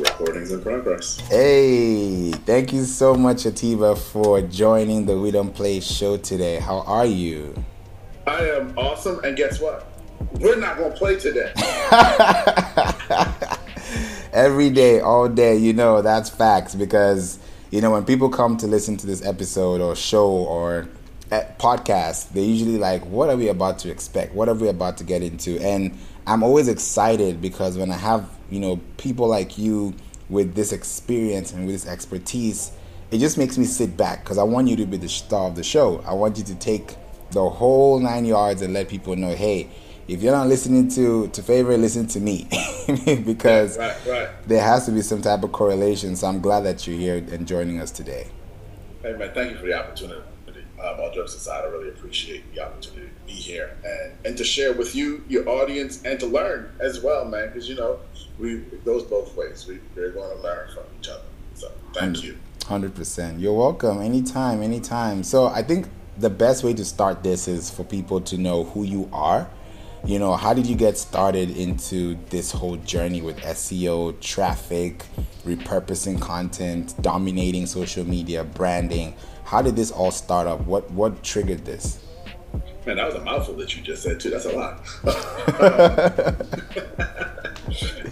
Recordings in progress. Hey, thank you so much, Atiba, for joining the We Don't Play show today. How are you? I am awesome, and guess what? We're not going to play today. Every day, all day, you know, that's facts because, you know, when people come to listen to this episode or show or eh, podcast, they usually like, what are we about to expect? What are we about to get into? And I'm always excited because when I have, you know, people like you with this experience and with this expertise, it just makes me sit back because I want you to be the star of the show. I want you to take the whole nine yards and let people know, hey, if you're not listening to to Favour, listen to me, because right, right. there has to be some type of correlation. So I'm glad that you're here and joining us today. Hey man, thank you for the opportunity. Um, all jokes aside, I really appreciate the opportunity to be here and, and to share with you, your audience, and to learn as well, man. Because you know, we it goes both ways. We, we're going to learn from each other. So thank you. Hundred percent. You're welcome. Anytime, anytime. So I think the best way to start this is for people to know who you are you know how did you get started into this whole journey with seo traffic repurposing content dominating social media branding how did this all start up what what triggered this? Man that was a mouthful that you just said too. That's a lot.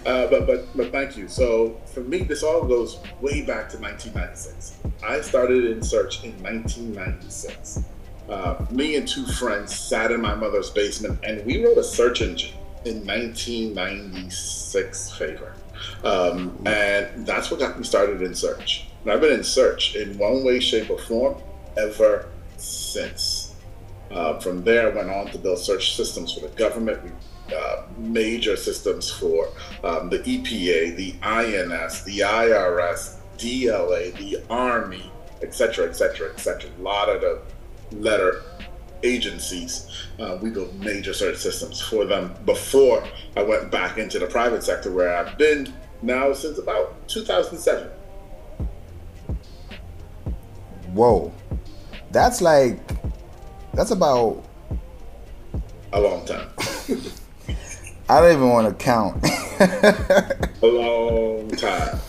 Uh, but but but thank you. So for me this all goes way back to 1996 i started in search in 1996 uh, me and two friends sat in my mother's basement and we wrote a search engine in 1996 Favour. Um, and that's what got me started in search. And I've been in search in one way, shape, or form ever since. Uh, from there, I went on to build search systems for the government, uh, major systems for um, the EPA, the INS, the IRS, DLA, the Army, etc., etc., etc. A lot of the letter agencies. Uh, we built major search systems for them before I went back into the private sector where I've been now since about 2007. Whoa. That's like, that's about a long time. I don't even want to count. a long time.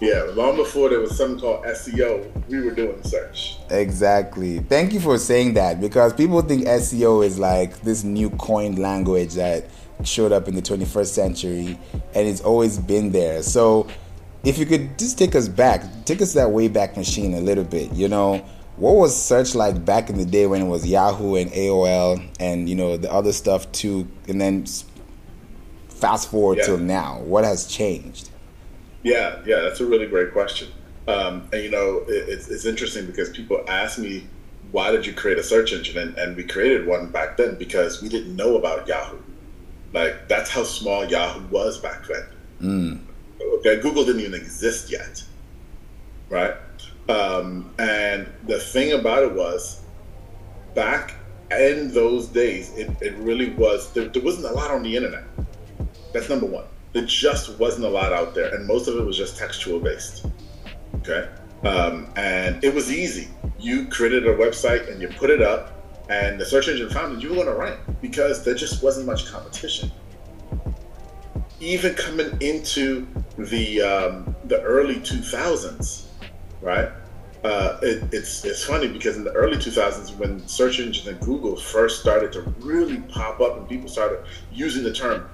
Yeah, long before there was something called SEO, we were doing search. Exactly. Thank you for saying that because people think SEO is like this new coined language that showed up in the 21st century and it's always been there. So, if you could just take us back, take us that way back machine a little bit, you know, what was search like back in the day when it was Yahoo and AOL and, you know, the other stuff too, and then fast forward yeah. till now? What has changed? Yeah, yeah, that's a really great question. Um, and you know, it, it's, it's interesting because people ask me, why did you create a search engine? And, and we created one back then because we didn't know about Yahoo. Like, that's how small Yahoo was back then. Mm. Okay, Google didn't even exist yet, right? Um, and the thing about it was, back in those days, it, it really was, there, there wasn't a lot on the internet. That's number one there just wasn't a lot out there, and most of it was just textual based. Okay, um, and it was easy. You created a website and you put it up, and the search engine found that you were going to rank because there just wasn't much competition. Even coming into the um, the early 2000s, right? Uh, it, it's it's funny because in the early 2000s, when search engines and Google first started to really pop up, and people started using the term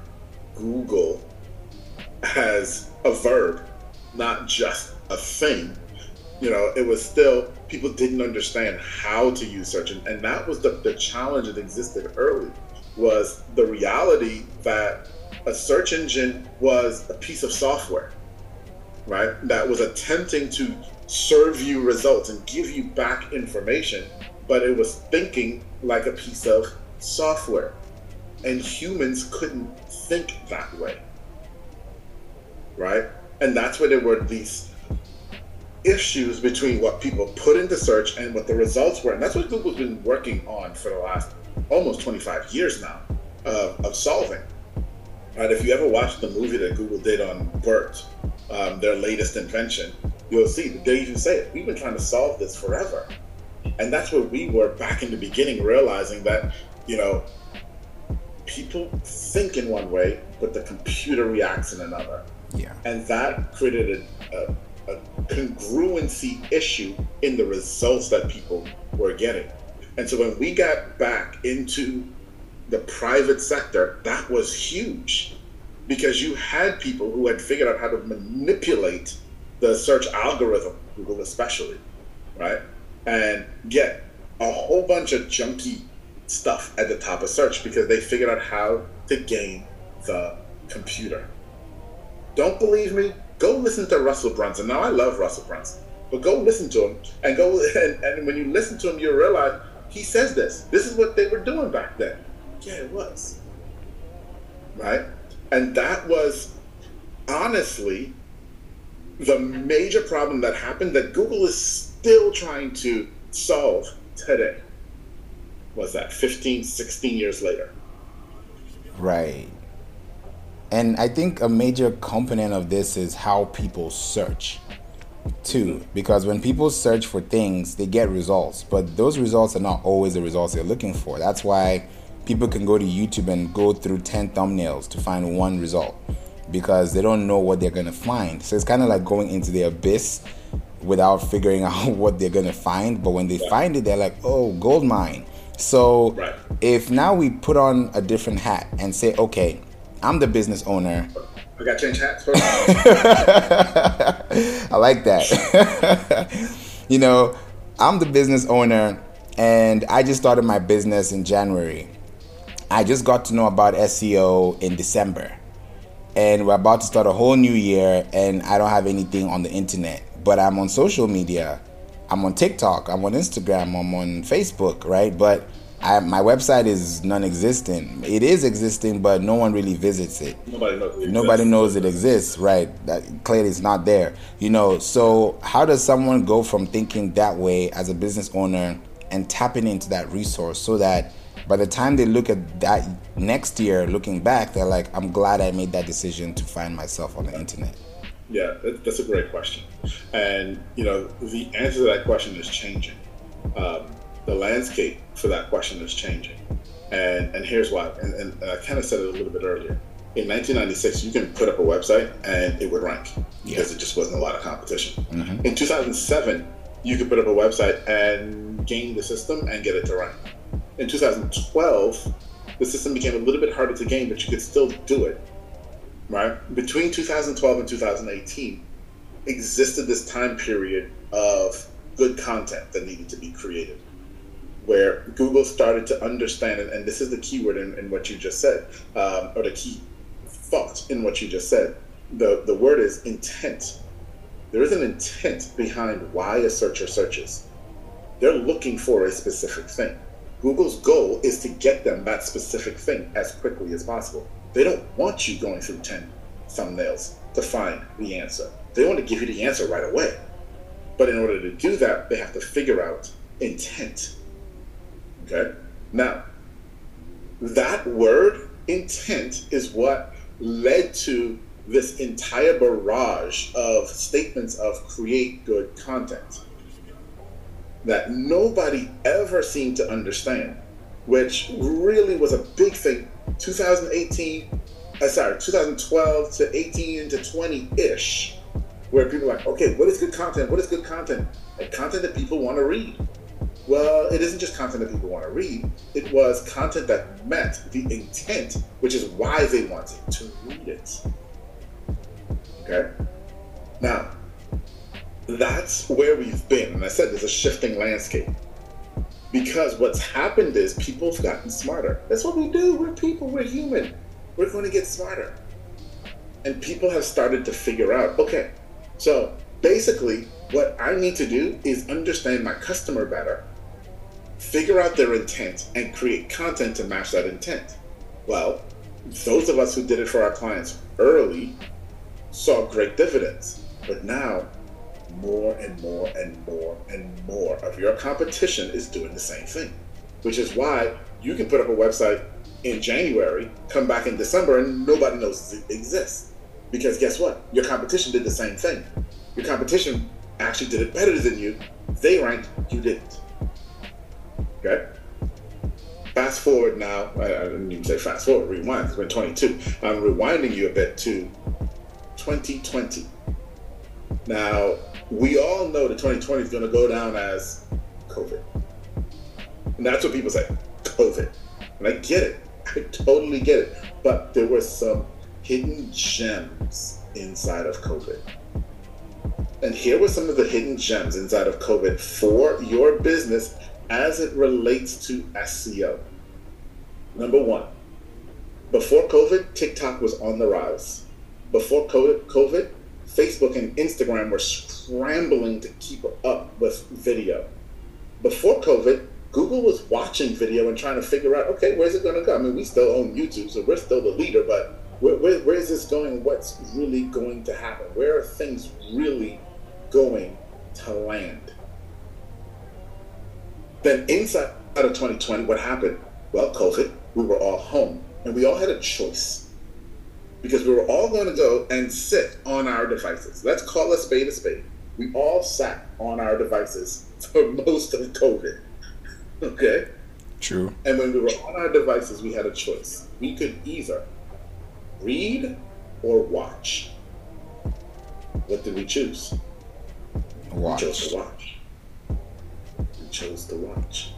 Google as a verb, not just a thing. You know, it was still people didn't understand how to use search, and, and that was the, the challenge that existed early. Was the reality that a search engine was a piece of software, right? That was attempting to serve you results and give you back information, but it was thinking like a piece of software. And humans couldn't think that way right? And that's where there were these issues between what people put into search and what the results were. And that's what Google's been working on for the last almost 25 years now uh, of solving. Right? If you ever watched the movie that Google did on BERT, um, their latest invention, you'll see the day you say it. We've been trying to solve this forever. And that's where we were back in the beginning, realizing that, you know, people think in one way, but the computer reacts in another. Yeah. And that created a, a, a congruency issue in the results that people were getting. And so when we got back into the private sector, that was huge because you had people who had figured out how to manipulate the search algorithm, Google especially, right? And get a whole bunch of junky stuff at the top of search because they figured out how to game the computer. Don't believe me? Go listen to Russell Brunson. Now I love Russell Brunson, but go listen to him and go and, and when you listen to him, you realize he says this. This is what they were doing back then. Yeah, it was. Right? And that was honestly the major problem that happened that Google is still trying to solve today. Was that 15, 16 years later? Right. And I think a major component of this is how people search too because when people search for things they get results but those results are not always the results they're looking for that's why people can go to youtube and go through 10 thumbnails to find one result because they don't know what they're going to find so it's kind of like going into the abyss without figuring out what they're going to find but when they find it they're like oh gold mine so Right. if now we put on a different hat and say okay i'm the business owner I got change hats. I like that. you know, I'm the business owner and I just started my business in January. I just got to know about SEO in December. And we're about to start a whole new year and I don't have anything on the internet, but I'm on social media. I'm on TikTok, I'm on Instagram, I'm on Facebook, right? But I, my website is non-existent. It is existing, but no one really visits it Nobody knows. it nobody exists. knows it exists right that clearly it's not there you know so how does someone go from thinking that way as a business owner and tapping into that resource so that by the time they look at that next year looking back they're like i'm glad i made that decision to find myself on the internet Yeah, that's a great question. And, you know, the answer to that question is changing. Um, the landscape for that question is changing. And, and here's why. And, and I kind of said it a little bit earlier. In 1996, you can put up a website and it would rank because it just wasn't a lot of competition. In 2007, you could put up a website and game the system and get it to rank. In 2012, the system became a little bit harder to game, but you could still do it right? Between 2012 and 2018 existed this time period of good content that needed to be created, where Google started to understand, and, and this is the keyword in, in what you just said, um, or the key thought in what you just said. The, the word is intent. There is an intent behind why a searcher searches. They're looking for a specific thing. Google's goal is to get them that specific thing as quickly as possible. They don't want you going through 10 thumbnails to find the answer. They want to give you the answer right away. But in order to do that, they have to figure out intent. Okay? Now, that word, intent, is what led to this entire barrage of statements of create good content that nobody ever seemed to understand, which really was a big thing. 2018, uh, sorry, 2012 to 18 to 20 ish, where people are like, okay, what is good content? What is good content? And content that people want to read. Well, it isn't just content that people want to read, it was content that met the intent, which is why they wanted to read it. Okay? Now, that's where we've been. And I said there's a shifting landscape. Because what's happened is people have gotten smarter. That's what we do. We're people, we're human. We're going to get smarter. And people have started to figure out okay, so basically, what I need to do is understand my customer better, figure out their intent, and create content to match that intent. Well, those of us who did it for our clients early saw great dividends. But now, more and more and more and more of your competition is doing the same thing, which is why you can put up a website in January, come back in December, and nobody knows it exists. Because guess what? Your competition did the same thing. Your competition actually did it better than you. They ranked, you didn't. Okay? Fast forward now, I, didn't even say fast forward, rewind, been 22. I'm rewinding you a bit to 2020. Now, we all know that 2020 is going to go down as COVID. And that's what people say COVID. And I get it. I totally get it. But there were some hidden gems inside of COVID. And here were some of the hidden gems inside of COVID for your business as it relates to SEO. Number one, before COVID, TikTok was on the rise. Before COVID, Facebook and Instagram were scrambling to keep up with video. Before COVID, Google was watching video and trying to figure out, okay, where's it going to go? I mean, we still own YouTube, so we're still the leader, but where, where, where is this going? What's really going to happen? Where are things really going to land? Then inside out of 2020, what happened? Well, COVID, we were all home and we all had a choice because we were all going to go and sit on our devices. Let's call a spade a spade. We all sat on our devices for most of COVID. Okay? True. And when we were on our devices, we had a choice. We could either read or watch. What did we choose? Watch. We chose to watch. We chose to watch.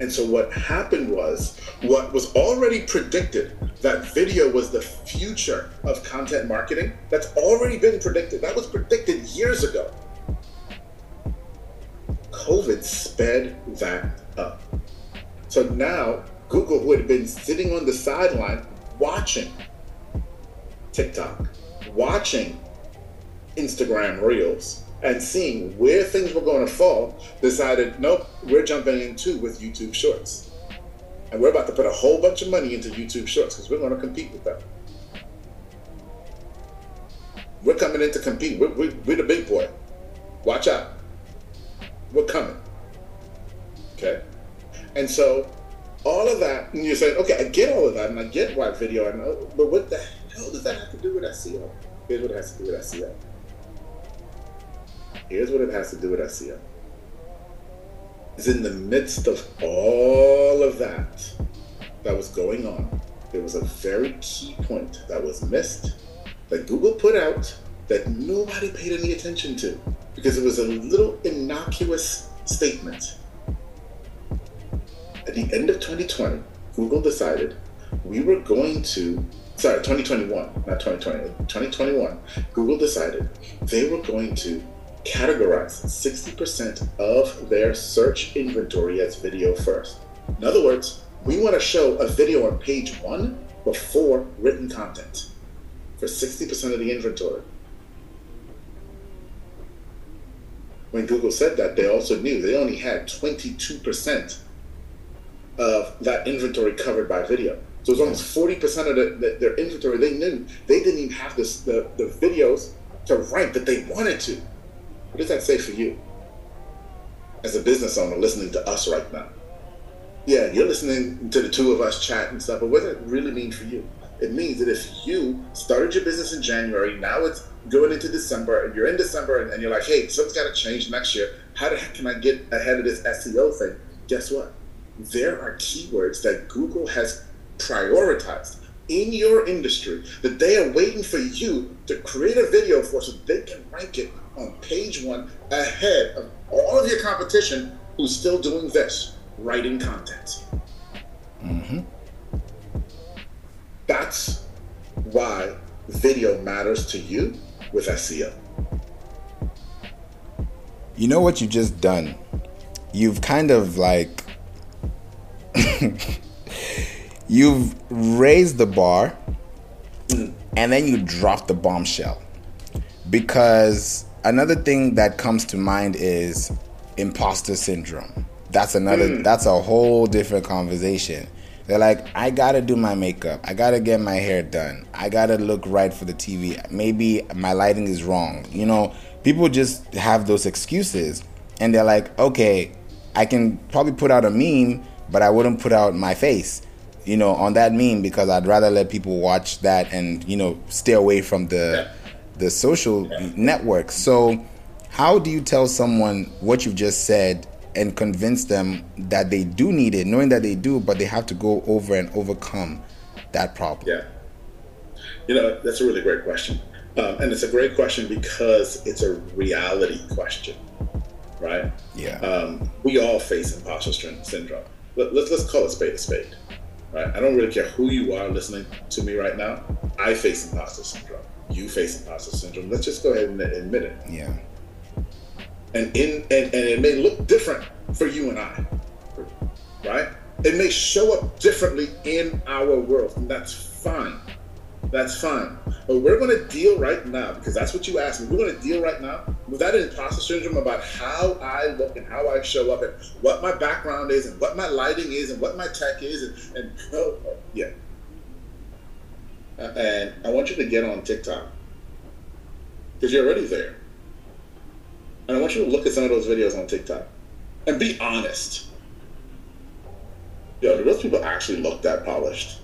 And so what happened was, what was already predicted that video was the future of content marketing, that's already been predicted. That was predicted years ago. COVID sped that up. So now, Google, who had been sitting on the sideline watching TikTok, watching Instagram Reels, and seeing where things were going to fall, decided, nope, we're jumping in too with YouTube Shorts. And we're about to put a whole bunch of money into YouTube Shorts because we're going to compete with them. We're coming in to compete. We're, we're, we're the big boy. Watch out. We're coming. Okay? And so all of that, and you're saying, okay, I get all of that, and I get why video, know, but what the hell does that have to do with SEO? Here's what it has to do with SEO. Here's what it has to do with SEO. Is in the midst of all of that that was going on, there was a very key point that was missed that Google put out that nobody paid any attention to because it was a little innocuous statement. At the end of 2020, Google decided we were going to, sorry, 2021, not 2020, 2021, Google decided they were going to categorize 60% of their search inventory as video first. In other words, we want to show a video on page one before written content for 60% of the inventory. When Google said that, they also knew they only had 22% of that inventory covered by video. So it's almost 40% of the, the, their inventory they knew they didn't even have this, the, the videos to rank that they wanted to. What does that say for you as a business owner listening to us right now? Yeah, you're listening to the two of us chat and stuff, but what does it really mean for you? It means that if you started your business in January, now it's going into December, and you're in December, and, and you're like, hey, something's got to change next year. How the heck can I get ahead of this SEO thing? Guess what? There are keywords that Google has prioritized in your industry that they are waiting for you to create a video for so they can rank it on page one ahead of all of your competition who's still doing this writing content. Mm-hmm. That's why video matters to you with SEO. You know what you just done? You've kind of like you've raised the bar mm. and then you drop the bombshell. Because another thing that comes to mind is imposter syndrome. That's another mm. that's a whole different conversation. They're like, I gotta do my makeup. I gotta get my hair done. I gotta look right for the TV. Maybe my lighting is wrong. You know, people just have those excuses. And they're like, okay, I can probably put out a meme, but I wouldn't put out my face, you know, on that meme because I'd rather let people watch that and, you know, stay away from the the social networks. So how do you tell someone what you've just said and convince them that they do need it, knowing that they do, but they have to go over and overcome that problem. Yeah. You know, that's a really great question. Um, and it's a great question because it's a reality question, right? Yeah. Um, we all face imposter syndrome. Let, let's let's call it spade a spade, right? I don't really care who you are listening to me right now. I face imposter syndrome. You face imposter syndrome. Let's just go ahead and admit it. Yeah. And in and, and it may look different for you and I, right? It may show up differently in our world, and that's fine. That's fine. But we're going to deal right now, because that's what you asked me. We're going to deal right now with that imposter syndrome about how I look and how I show up and what my background is and what my lighting is and what my tech is. And, and oh, oh yeah. And I want you to get on TikTok because you're already there. And I want you to look at some of those videos on TikTok and be honest. Yo, do those people actually look that polished?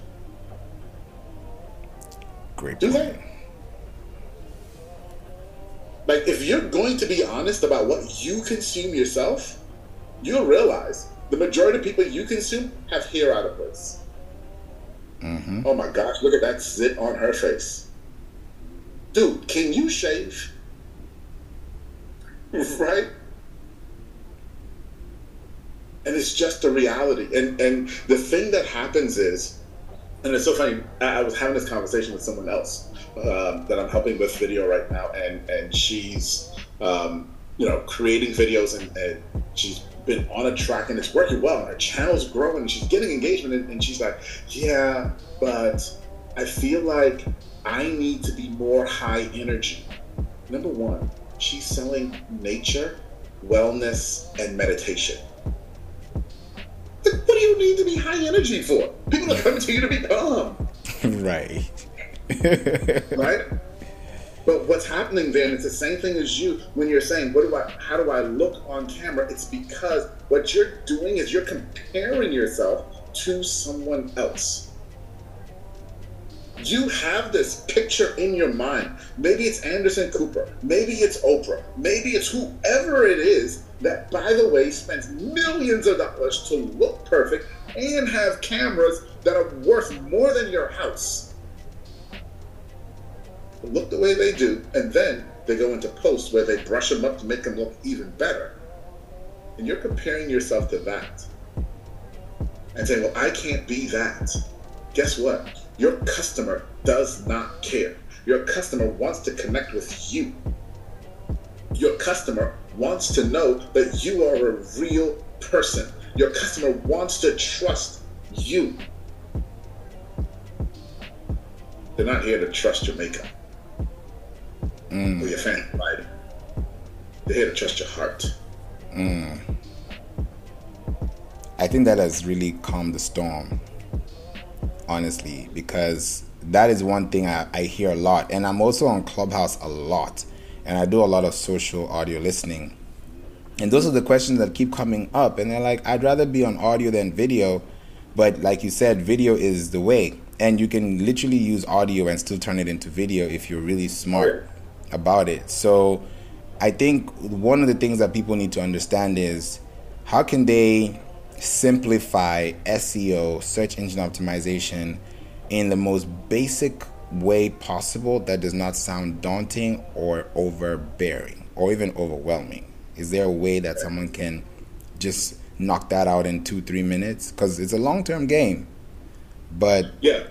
Great. Do they? Like, if you're going to be honest about what you consume yourself, you'll realize the majority of people you consume have hair out of place. Mm-hmm. Oh my gosh, look at that zit on her face. Dude, can you shave? right? And it's just a reality. And and the thing that happens is, and it's so funny, I, I was having this conversation with someone else um, that I'm helping with video right now, and and she's um, you know creating videos and, and she's been on a track and it's working well and her channel's growing and she's getting engagement and, and she's like, yeah, but I feel like I need to be more high energy. Number one, she's selling nature, wellness, and meditation. What do you need to be high energy for? People are coming to you to be calm. right. right? But what's happening then, it's the same thing as you when you're saying, what do I how do I look on camera? It's because what you're doing is you're comparing yourself to someone else. You have this picture in your mind. Maybe it's Anderson Cooper. Maybe it's Oprah. Maybe it's whoever it is that, by the way, spends millions of dollars to look perfect and have cameras that are worth more than your house. Look the way they do, and then they go into posts where they brush them up to make them look even better. And you're comparing yourself to that and saying, Well, I can't be that. Guess what? Your customer does not care. Your customer wants to connect with you. Your customer wants to know that you are a real person. Your customer wants to trust you. They're not here to trust your makeup Mm. or your family lighting. They're here to trust your heart. Mm. I think that has really calmed the storm, honestly, because that is one thing I, I hear a lot. And I'm also on Clubhouse a lot, and I do a lot of social audio listening. And those are the questions that keep coming up. And they're like, I'd rather be on audio than video. But like you said, video is the way. And you can literally use audio and still turn it into video if you're really smart about it. So I think one of the things that people need to understand is how can they simplify SEO, search engine optimization, in the most basic way possible that does not sound daunting or overbearing or even overwhelming? Is there a way that someone can just knock that out in two, three minutes? Because it's a long term game. But yeah.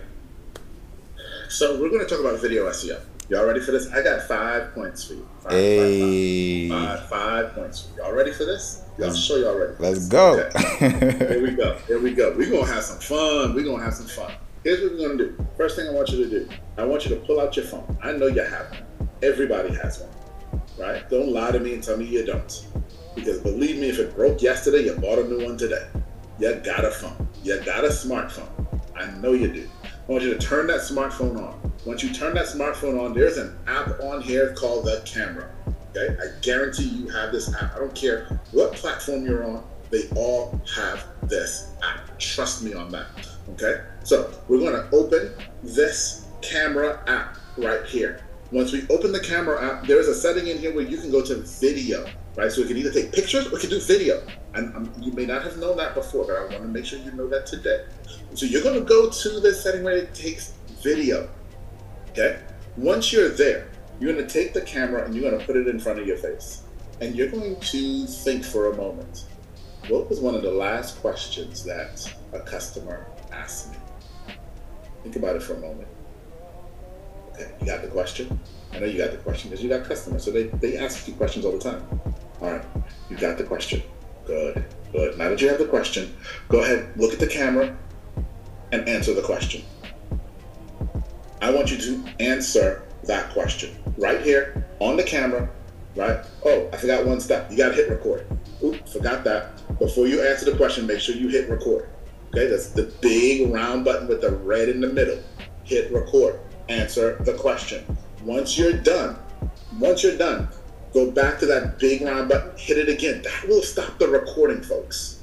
So we're going to talk about video SEO. Y'all ready for this? I got five points for you. Five, hey. five, five, five points for you. Y'all ready for this? I'll show y'all ready. Let's go. Okay. Here we go. Here we go. We're going to have some fun. We're going to have some fun. Here's what we're going to do. First thing I want you to do, I want you to pull out your phone. I know you have one. Everybody has one, right? Don't lie to me and tell me you don't. Because believe me, if it broke yesterday, you bought a new one today. You got a phone. You got a smartphone. I know you do. I want you to turn that smartphone on. Once you turn that smartphone on, there's an app on here called the camera. Okay, I guarantee you have this app. I don't care what platform you're on, they all have this app. Trust me on that. Okay, so we're gonna open this camera app right here. Once we open the camera app, there's a setting in here where you can go to video, right? So we can either take pictures or we can do video. And um, you may not have known that before, but I want to make sure you know that today. So you're going to go to the setting where it takes video. Okay? Once you're there, you're going to take the camera and you're going to put it in front of your face. And you're going to think for a moment what was one of the last questions that a customer asked me? Think about it for a moment. Okay, you got the question? I know you got the question because you got customers, so they, they ask you questions all the time. All right, you got the question. Good, good. Now that you have the question, go ahead, look at the camera, and answer the question. I want you to answer that question right here on the camera, right? Oh, I forgot one step. You got to hit record. Oop, forgot that. Before you answer the question, make sure you hit record. Okay, that's the big round button with the red in the middle. Hit record. Answer the question. Once you're done, once you're done, go back to that big round button, hit it again. That will stop the recording, folks.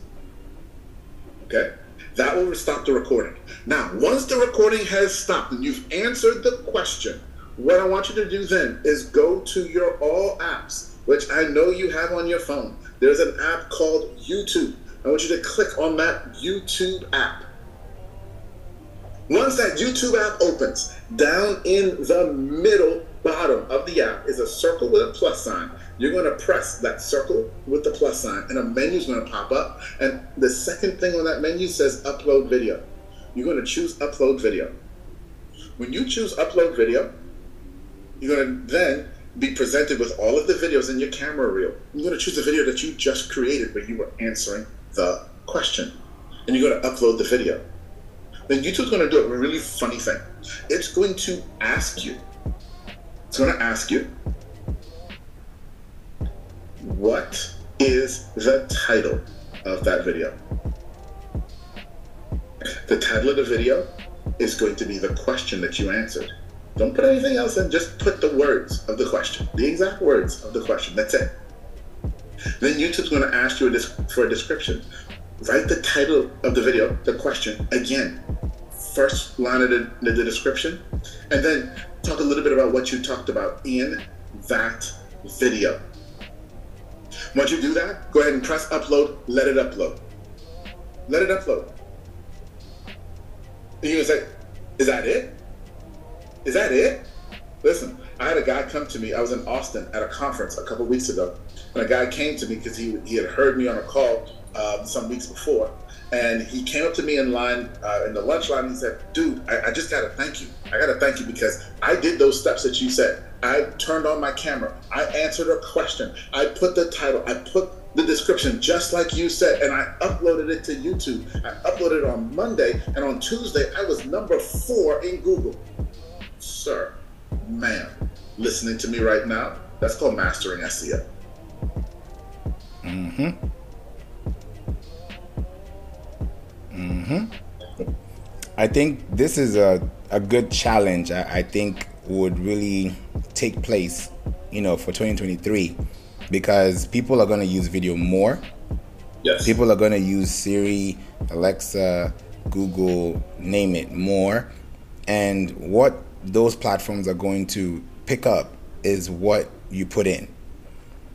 Okay? That will stop the recording. Now, once the recording has stopped and you've answered the question, what I want you to do then is go to your all apps, which I know you have on your phone. There's an app called YouTube. I want you to click on that YouTube app. Once that YouTube app opens, down in the middle bottom of the app is a circle with a plus sign. You're going to press that circle with the plus sign, and a menu is going to pop up. And the second thing on that menu says upload video. You're going to choose upload video. When you choose upload video, you're going to then be presented with all of the videos in your camera reel. You're going to choose the video that you just created where you were answering the question. And you're going to upload the video. Then YouTube's going to do a really funny thing. It's going to ask you, it's going to ask you, what is the title of that video? The title of the video is going to be the question that you answered. Don't put anything else in, just put the words of the question, the exact words of the question. That's it. Then YouTube's going to ask you a for a description. Write the title of the video, the question, again. First line of the, the description, and then talk a little bit about what you talked about in that video. Once you do that, go ahead and press upload, let it upload. Let it upload. And you can say, is that it? Is that it? Listen, I had a guy come to me. I was in Austin at a conference a couple weeks ago, and a guy came to me because he, he had heard me on a call uh, some weeks before, and he came up to me in line uh, in the lunch line. And he said, "Dude, I, I just gotta thank you. I gotta thank you because I did those steps that you said. I turned on my camera. I answered a question. I put the title. I put the description just like you said, and I uploaded it to YouTube. I uploaded it on Monday, and on Tuesday I was number four in Google. Sir, ma'am, listening to me right now, that's called mastering SEO. Mm-hmm. Mm-hmm. I think this is a, a good challenge. I, I think would really take place, you know, for 2023 because people are going to use video more. Yes. People are going to use Siri, Alexa, Google, name it more. And what those platforms are going to pick up is what you put in.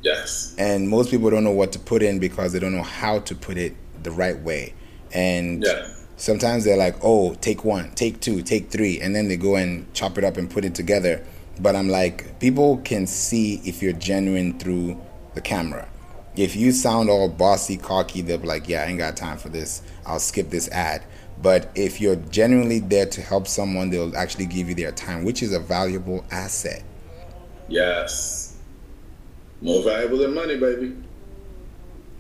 Yes. And most people don't know what to put in because they don't know how to put it the right way. And yeah. sometimes they're like, oh, take one, take two, take three. And then they go and chop it up and put it together. But I'm like, people can see if you're genuine through the camera. If you sound all bossy, cocky, they'll be like, yeah, I ain't got time for this. I'll skip this ad. But if you're genuinely there to help someone, they'll actually give you their time, which is a valuable asset. Yes. More valuable than money, baby.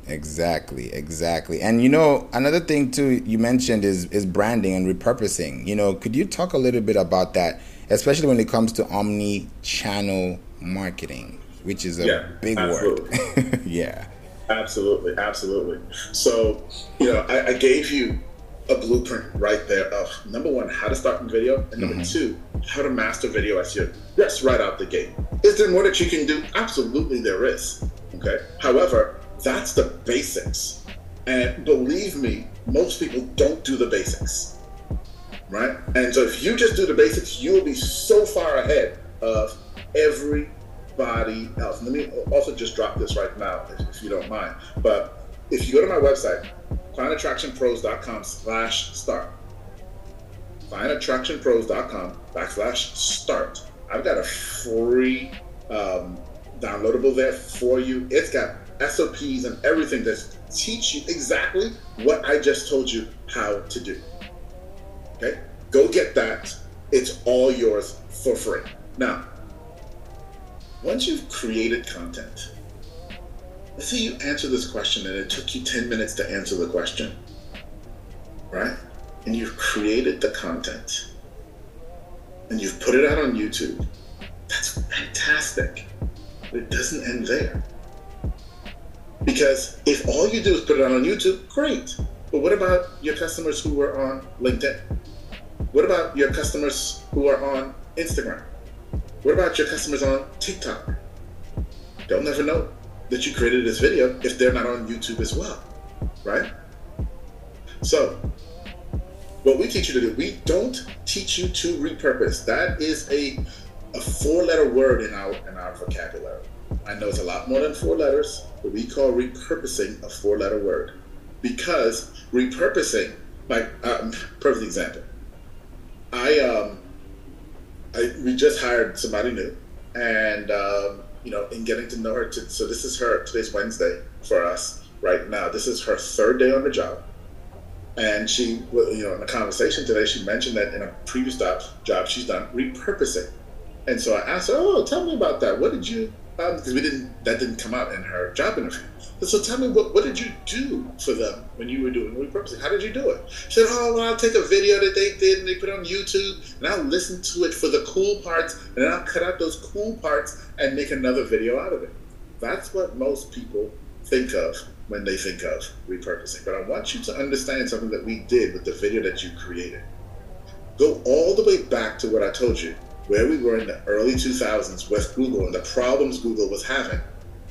Exactly, exactly. And you know, another thing too you mentioned is is branding and repurposing. You know, could you talk a little bit about that, especially when it comes to omni-channel marketing, which is a yeah, big absolutely. word. yeah. Absolutely, absolutely. So, you know, I, I, gave you a blueprint right there of number one, how to start in video, and number mm-hmm. two, how to master video SEO. That's right out the gate. Is there more that you can do? Absolutely, there is. Okay. However, that's the basics. And believe me, most people don't do the basics. Right? And so if you just do the basics, you'll be so far ahead of everybody else. Let me also just drop this right now, if, if you don't mind. But if you go to my website, clientattractionpros.com slash start, clientattractionpros.com backslash start. I've got a free um, downloadable there for you. It's got SOPs and everything that teach you exactly what I just told you how to do. Okay? Go get that. It's all yours for free. Now, once you've created content, let's say you answer this question and it took you 10 minutes to answer the question, right? And you've created the content and you've put it out on YouTube. That's fantastic. But it doesn't end there. Because if all you do is put it on YouTube, great. But what about your customers who are on LinkedIn? What about your customers who are on Instagram? What about your customers on TikTok? They'll never know that you created this video if they're not on YouTube as well, right? So, what we teach you to do, we don't teach you to repurpose. That is a, a four-letter word in our in our vocabulary. I know it's a lot more than four letters, but we call repurposing a four-letter word because repurposing, like um, perfect example. I um, I we just hired somebody new, and um, you know, in getting to know her, to, so this is her. Today's Wednesday for us right now. This is her third day on the job, and she, you know, in a conversation today, she mentioned that in a previous job, job she's done repurposing, and so I asked her, "Oh, tell me about that. What did you?" Because um, we didn't, that didn't come out in her job interview. So tell me, what, what did you do for them when you were doing repurposing? How did you do it? She said, oh, well, I'll take a video that they did and they put it on YouTube and I'll listen to it for the cool parts and then I'll cut out those cool parts and make another video out of it. That's what most people think of when they think of repurposing. But I want you to understand something that we did with the video that you created. Go all the way back to what I told you, where we were in the early 2000s with Google and the problems Google was having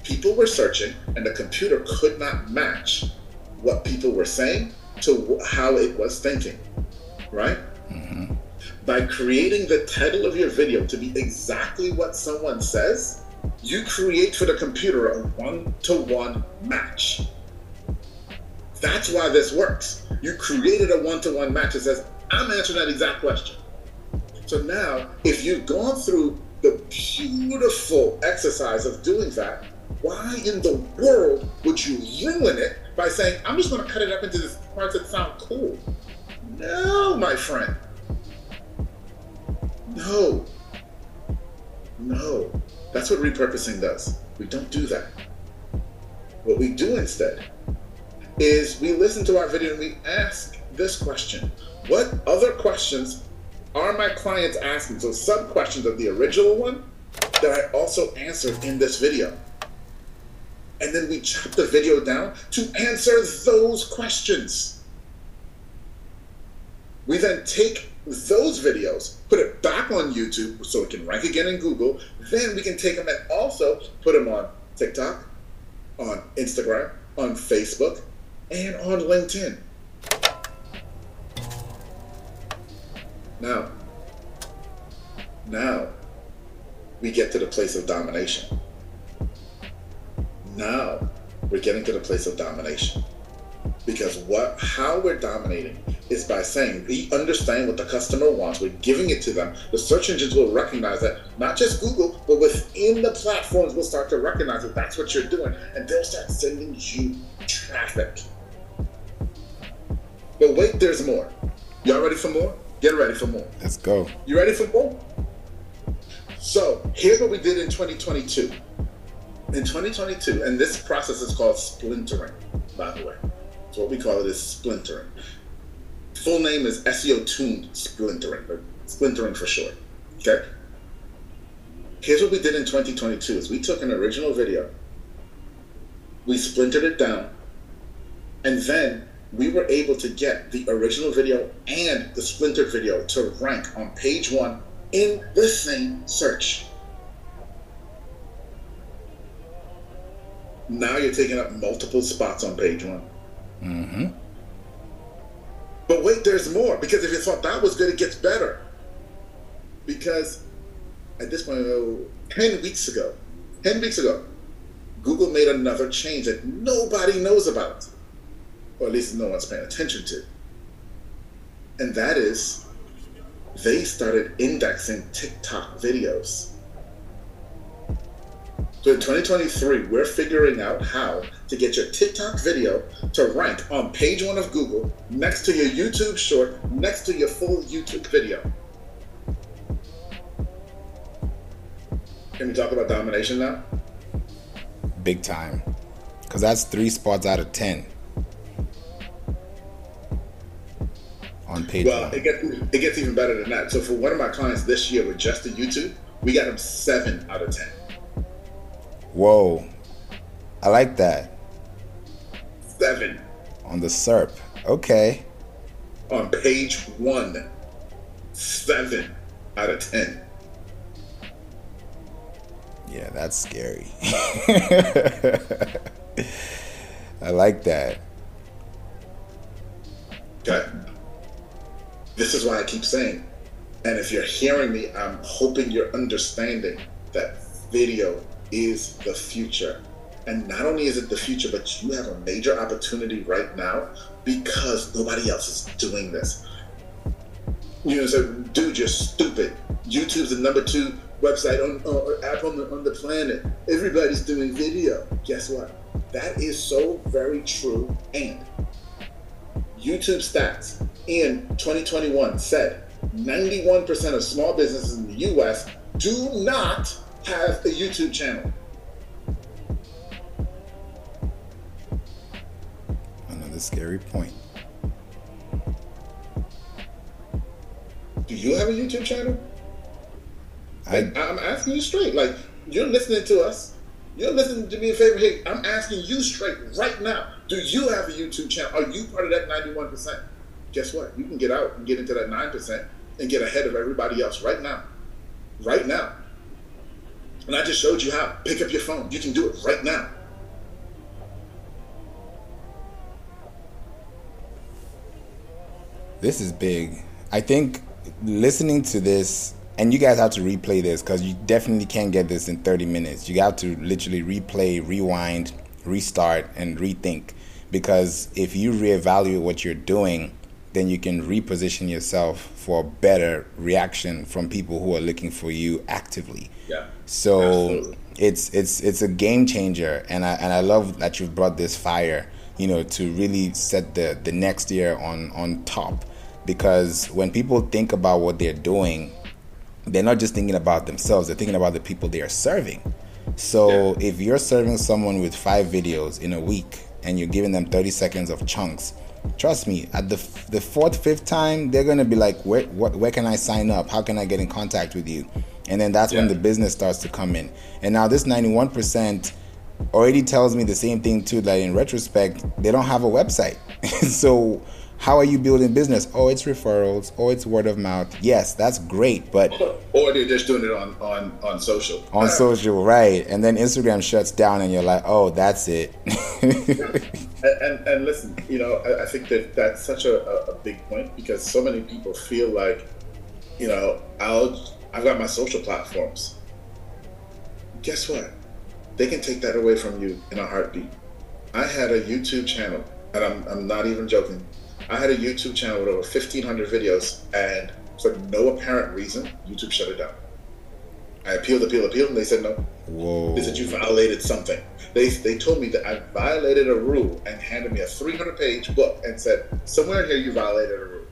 people were searching and the computer could not match what people were saying to how it was thinking, right? Mm-hmm. By creating the title of your video to be exactly what someone says, you create for the computer a one to one match. That's why this works. You created a one to one match that says, I'm answering that exact question. So now, if you've gone through the beautiful exercise of doing that, why in the world would you ruin it by saying, I'm just going to cut it up into the parts that sound cool? No, my friend. No. No. That's what repurposing does. We don't do that. What we do instead is we listen to our video and we ask this question What other questions are my clients asking? So, sub questions of the original one that I also answered in this video and then we chop the video down to answer those questions. We then take those videos, put it back on YouTube so it can rank again in Google. Then we can take them and also put them on TikTok, on Instagram, on Facebook, and on LinkedIn. Now, now we get to the place of domination. Now we're getting to the place of domination. Because what how we're dominating is by saying we understand what the customer wants. We're giving it to them. The search engines will recognize that. Not just Google, but within the platforms will start to recognize that that's what you're doing. And they'll start sending you traffic. But wait, there's more. Y'all ready for more? Get ready for more. Let's go. You ready for more? So here's what we did in 2022 in 2022, and this process is called splintering, by the way. So what we call it is splintering. Full name is SEO tuned splintering, but splintering for short. Okay. Here's what we did in 2022: is we took an original video, we splintered it down, and then we were able to get the original video and the splinter video to rank on page one in the same search. now you're taking up multiple spots on page one. Mm-hmm. But wait, there's more because if you thought that was good, it gets better. Because at this point, oh, 10 weeks ago, 10 weeks ago, Google made another change that nobody knows about, or at least no one's paying attention to. And that is they started indexing TikTok videos. So in 2023, we're figuring out how to get your TikTok video to rank on page one of Google next to your YouTube short, next to your full YouTube video. Can we talk about domination now? Big time. Because that's three spots out of 10. On page Well, it gets, it gets even better than that. So for one of my clients this year with just the YouTube, we got him seven out of 10. Whoa. I like that. Seven On the SERP. Okay. on page one. Seven out of 10. Yeah, that's scary. I like that. Okay. This is why I keep saying, and if you're hearing me, I'm hoping you're understanding that video is the future. And not only is it the future, but you have a major opportunity right now because nobody else is doing this. You know, so dude, you're stupid. YouTube's the number two website on or app on the on the planet. Everybody's doing video. Guess what? That is so very true. And YouTube stats in 2021 said 91% of small businesses in the US do not have a YouTube channel. Another scary point. Do you have a YouTube channel? I Like, I'm asking you straight. Like, you're listening to us. You're listening to me a Favour. Hey, I'm asking you straight right now. Do you have a YouTube channel? Are you part of that 91%? Guess what? You can get out and get into that 9% and get ahead of everybody else right now. Right now. And I just showed you how. Pick up your phone. You can do it right now. this is big. I think listening to this, and you guys have to replay this because you definitely can't get this in 30 minutes. You have to literally replay, rewind, restart, and rethink. Because if you reevaluate what you're doing, then you can reposition yourself for a better reaction from people who are looking for you actively. Yeah. So Absolutely. it's it's it's a game changer, and I and I love that you've brought this fire, you know, to really set the the next year on on top. Because when people think about what they're doing, they're not just thinking about themselves; they're thinking about the people they are serving. So Yeah. if you're serving someone with five videos in a week and you're giving them 30 seconds of chunks, trust me, at the the fourth, fifth time, they're gonna be like, where what, where can I sign up? How can I get in contact with you? And then that's when the business starts to come in. And now this 91% already tells me the same thing too. That in retrospect, they don't have a website. so how are you building business? Oh, it's referrals. Oh, it's word of mouth. Yes, that's great, but Or they're just doing it on, on, on social. on social, right? And then Instagram shuts down, and you're like, oh, that's it. And, and, and listen, you know, I, I think that that's such a, a, big point because so many people feel like, you know, I'll, I've got my social platforms. Guess what? They can take that away from you in a heartbeat. I had a YouTube channel, and I'm, I'm not even joking. I had a YouTube channel with over 1,500 videos, and for no apparent reason, YouTube shut it down. I appealed, appealed, appealed, and they said no. Whoa. They said you violated something. They, they told me that I violated a rule and handed me a 300 page book and said, somewhere in here you violated a rule.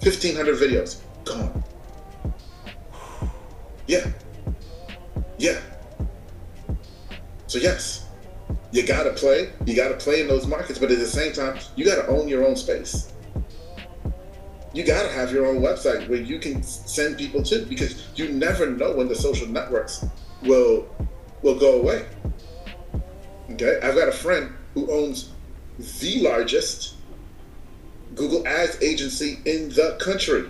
1,500 videos, gone. Yeah. Yeah. So, yes, you got to play. You got to play in those markets, but at the same time, you got to own your own space you got to have your own website where you can send people to because you never know when the social networks will will go away. Okay, I've got a friend who owns the largest Google Ads agency in the country.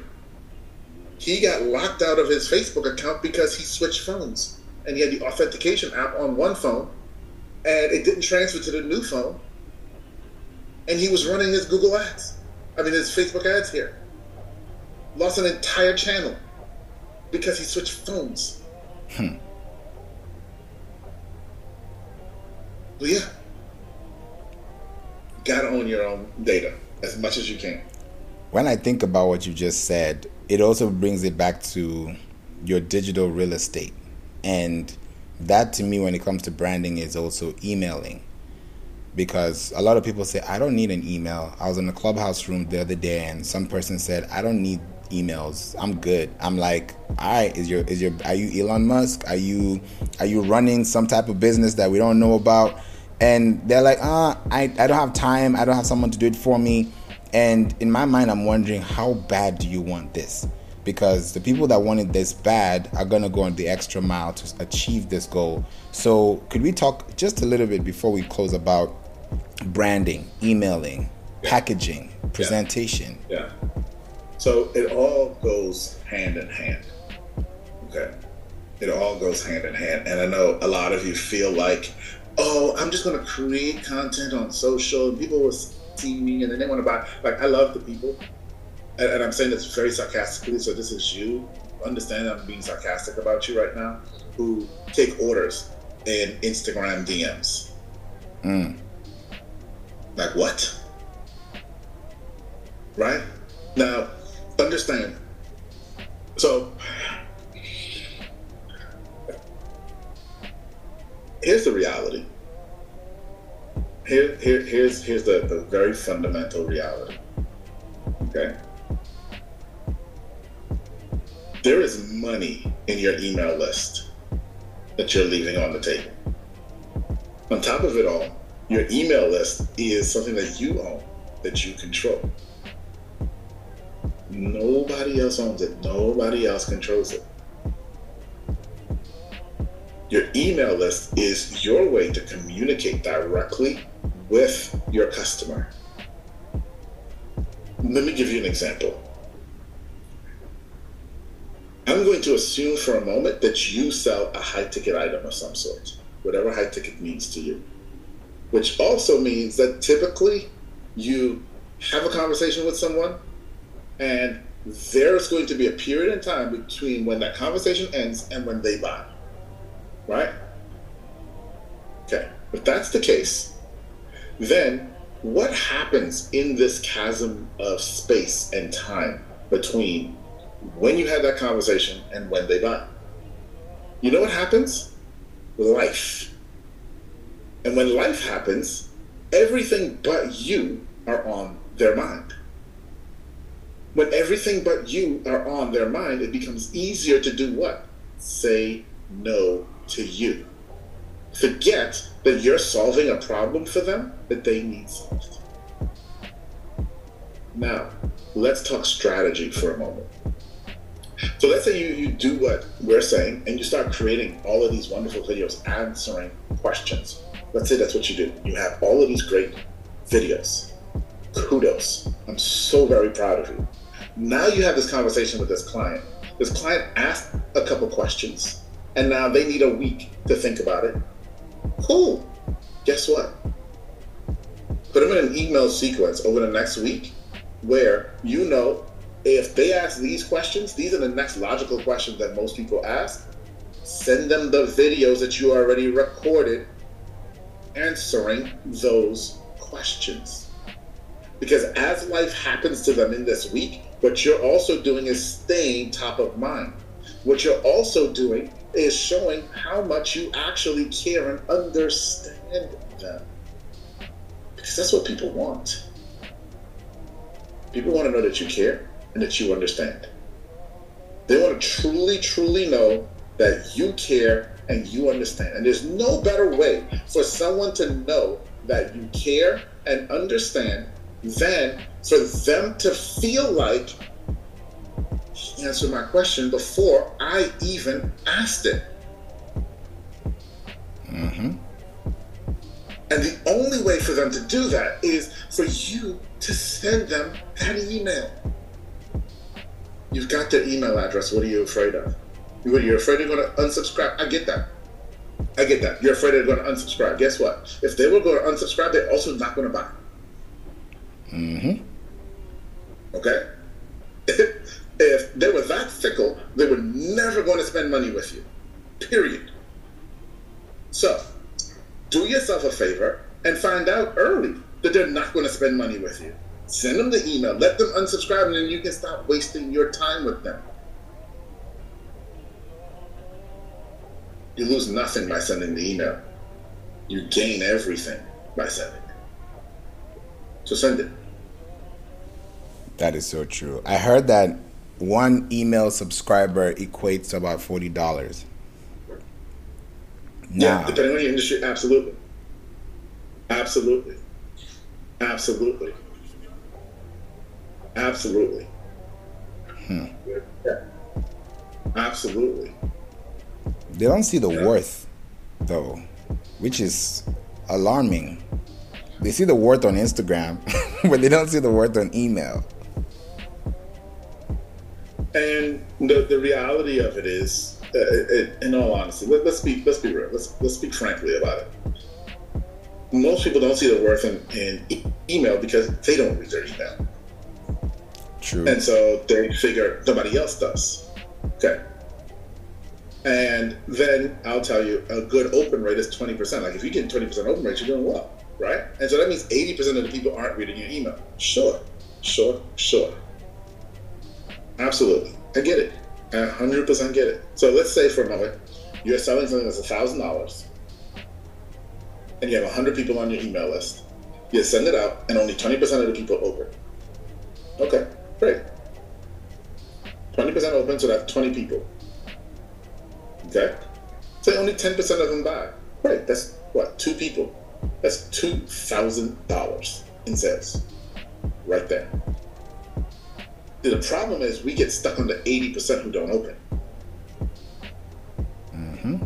He got locked out of his Facebook account because he switched phones and he had the authentication app on one phone and it didn't transfer to the new phone and he was running his Google Ads. I mean, his Facebook ads here lost an entire channel because he switched phones. Hmm. Well, yeah, gotta own your own data as much as you can. when I think about what you just said, it also brings it back to your digital real estate. And that to me, when it comes to branding, is also emailing. Because a lot of people say, I don't need an email. I was in a clubhouse room the other day and some person said, I don't need emails. I'm good. I'm like, all right, is your is your are you Elon Musk? Are you are you running some type of business that we don't know about? And they're like, ah, I, I don't have time, I don't have someone to do it for me. And in my mind I'm wondering how bad do you want this? Because the people that wanted this bad are going to go on the extra mile to achieve this goal. So, could we talk just a little bit before we close about branding, emailing, yeah. packaging, presentation? Yeah. yeah. So, it all goes hand in hand. Okay. It all goes hand in hand. And I know a lot of you feel like, oh, I'm just going to create content on social and people will see me and then they want to buy. Like, I love the people and, and I'm saying this very sarcastically, so this is you. Understand I'm being sarcastic about you right now, who take orders in Instagram DMs. Mm. Like what? Right? Now, understand. So, here's the reality. Here, here, here's here's the, the very fundamental reality. Okay there is money in your email list that you're leaving on the table. On top of it all, your email list is something that you own, that you control. Nobody else owns it, nobody else controls it. Your email list is your way to communicate directly with your customer. Let me give you an example. I'm going to assume for a moment that you sell a high ticket item of some sort, whatever high ticket means to you. Which also means that typically you have a conversation with someone and there's going to be a period in time between when that conversation ends and when they buy. Right? Okay. If that's the case, then what happens in this chasm of space and time between when you have that conversation and when they buy. You know what happens? Life. And when life happens, everything but you are on their mind. When everything but you are on their mind, it becomes easier to do what? Say no to you. Forget that you're solving a problem for them that they need solved. Now, let's talk strategy for a moment. So let's say you, you do what we're saying and you start creating all of these wonderful videos answering questions. Let's say that's what you do. You have all of these great videos. Kudos. I'm so very proud of you. Now you have this conversation with this client. This client asked a couple questions and now they need a week to think about it. Cool. Guess what? Put them in an email sequence over the next week where you know if they ask these questions, these are the next logical questions that most people ask. Send them the videos that you already recorded answering those questions. Because as life happens to them in this week, what you're also doing is staying top of mind. What you're also doing is showing how much you actually care and understand them. Because that's what people want. People want to know that you care and that you understand. They want to truly, truly know that you care and you understand. And there's no better way for someone to know that you care and understand than for them to feel like he answered my question before I even asked it. Mm-hmm. And the only way for them to do that is for you to send them that email. You've got their email address. What are you afraid of? You're afraid they're going to unsubscribe. I get that. I get that. You're afraid they're going to unsubscribe. Guess what? If they were going to unsubscribe, they're also not going to buy. Mm-hmm. Okay? if they were that fickle, they were never going to spend money with you. Period. So, do yourself a favor and find out early that they're not going to spend money with you. Send them the email. Let them unsubscribe, and then you can stop wasting your time with them. You lose nothing by sending the email. You gain everything by sending it. So send it. That is so true. I heard that one email subscriber equates to about forty dollars. Yeah, depending on your industry, absolutely, absolutely, absolutely, absolutely. Hmm. Yeah. Absolutely. They don't see the yeah. worth, though, which is alarming. They see the worth on Instagram, but they don't see the worth on email. And the, the reality of it is, uh, it, in all honesty, let, us be let's be real. Let's let's speak frankly about it. Most people don't see the worth in, in e- email because they don't read their email. True. And so they figure nobody else does. Okay. And then I'll tell you, a good open rate is 20%. Like if you get 20% open rate, you're doing well, right? And so that means 80% of the people aren't reading your email. Sure, sure, sure. Absolutely. I get it. I 100% get it. So let's say for a moment, you're selling something that's $1,000 and you have 100 people on your email list. You send it out and only 20% of the people open. Okay, great. 20% open, so that's 20 people. Okay? So only 10% of them buy. Right, that's what, two people? That's $2,000 in sales right there. The problem is we get stuck on the 80% who don't open. Mm-hmm.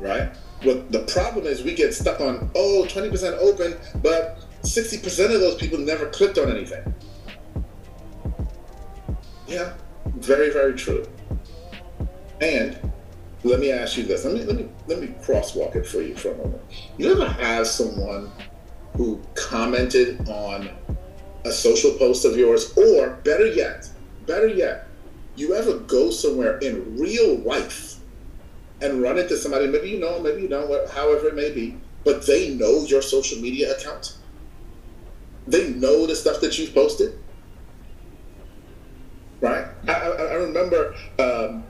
Right? Well, the problem is we get stuck on, oh, 20% open, but 60% of those people never clicked on anything. Yeah, very, very true. And let me ask you this. Let me let me let me crosswalk it for you for a moment. You ever have someone who commented on a social post of yours, or better yet, better yet, you ever go somewhere in real life and run into somebody, maybe you know, maybe you don't, however it may be, but they know your social media account. They know the stuff that you've posted. Right? I, I, remember um,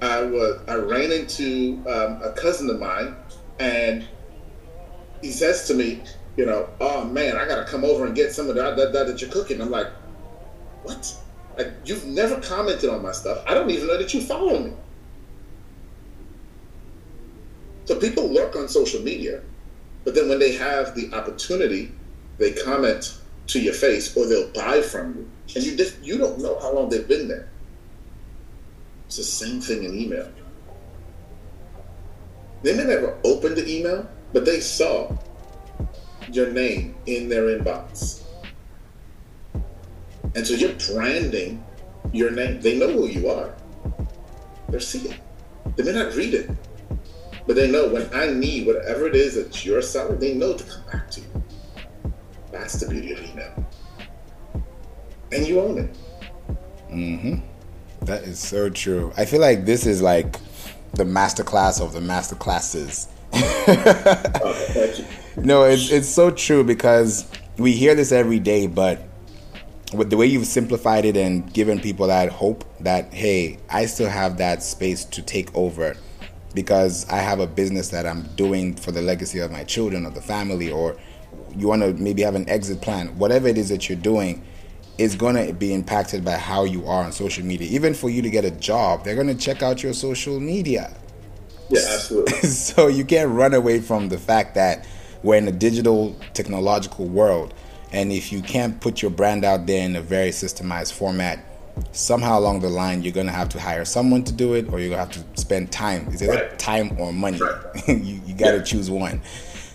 I was I ran into um, a cousin of mine, and he says to me, you know, oh man, I gotta come over and get some of that that, that, that you're cooking. I'm like, what? You've never commented on my stuff. I don't even know that you follow me. So people lurk on social media, but then when they have the opportunity, they comment to your face or they'll buy from you, and you just you don't know how long they've been there. It's the same thing in email. They may never open the email, but they saw your name in their inbox. And so you're branding your name. They know who you are. They're seeing. They may not read it, but they know when I need whatever it is that you're selling, they know to come back to you. That's the beauty of email. And you own it. Mm-hmm. That is so true. I feel like this is like the masterclass of the master classes. no, it's it's so true because we hear this every day, but with the way you've simplified it and given people that hope that hey, I still have that space to take over because I have a business that I'm doing for the legacy of my children or the family or you want to maybe have an exit plan, whatever it is that you're doing is going to be impacted by how you are on social media. Even for you to get a job, they're going to check out your social media. Yeah, absolutely. so you can't run away from the fact that we're in a digital technological world. And if you can't put your brand out there in a very systemized format, somehow along the line, you're going to have to hire someone to do it or you're going to have to spend time. Is it right. time or money? Right. you you got to yeah. choose one.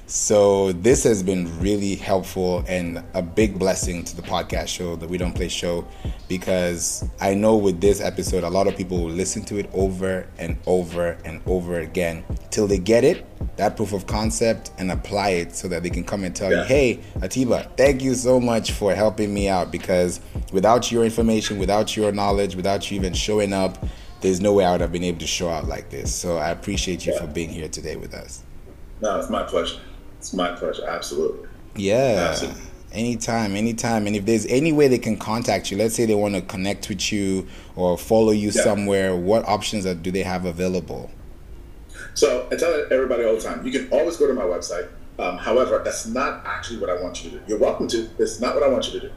So this has been really helpful and a big blessing to the podcast show, the We Don't Play show, because I know with this episode, a lot of people will listen to it over and over and over again till they get it, that proof of concept, and apply it so that they can come and tell yeah. you, hey, Atiba, thank you so much for helping me out because without your information, without your knowledge, without you even showing up, there's no way I would have been able to show out like this. So I appreciate you yeah. for being here today with us. No, it's my pleasure. It's my pleasure. Absolutely. Yeah. Absolutely. Anytime, anytime. And if there's any way they can contact you, let's say they want to connect with you or follow you yeah. somewhere, what options are, do they have available? So I tell everybody all the time, you can always go to my website. Um, however, that's not actually what I want you to do. You're welcome to. It's not what I want you to do.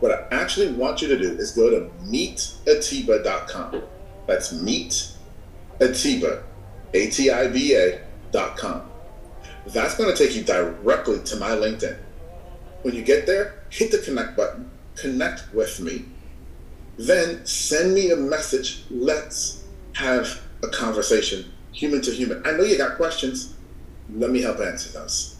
What I actually want you to do is go to meetatiba.com. That's meetatiba, A-T-I-B-A.com. That's going to take you directly to my LinkedIn. When you get there, hit the connect button, connect with me, then send me a message. Let's have a conversation, human to human. I know you got questions. Let me help answer those.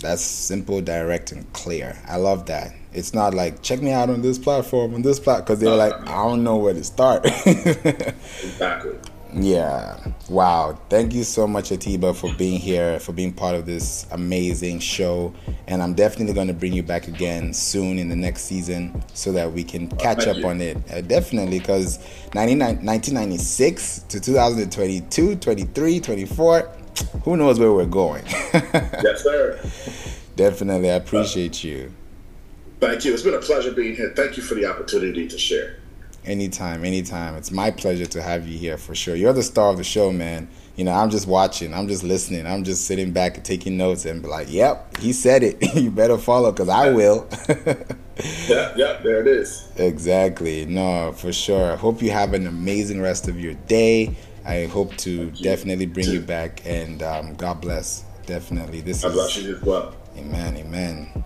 That's simple, direct, and clear. I love that. It's not like check me out on this platform, on this platform, because they're no, like, I don't know where to start. exactly. Yeah. Wow. Thank you so much, Atiba, for being here, for being part of this amazing show. And I'm definitely going to bring you back again soon in the next season so that we can catch up you. on it. Uh, definitely, because 1996 to 2022, 23, 24, who knows where we're going? yes, sir. Definitely. I appreciate you. Thank you. It's been a pleasure being here. Thank you for the opportunity to share. Anytime, anytime. It's my pleasure to have you here for sure. You're the star of the show, man. You know, I'm just watching, I'm just listening, I'm just sitting back and taking notes and be like, yep, he said it. you better follow because I will. yeah, yeah, there it is. Exactly. No, for sure. Hope you have an amazing rest of your day. I hope to definitely bring you back and um, God bless. Definitely. This is God bless you as well. Amen. Amen.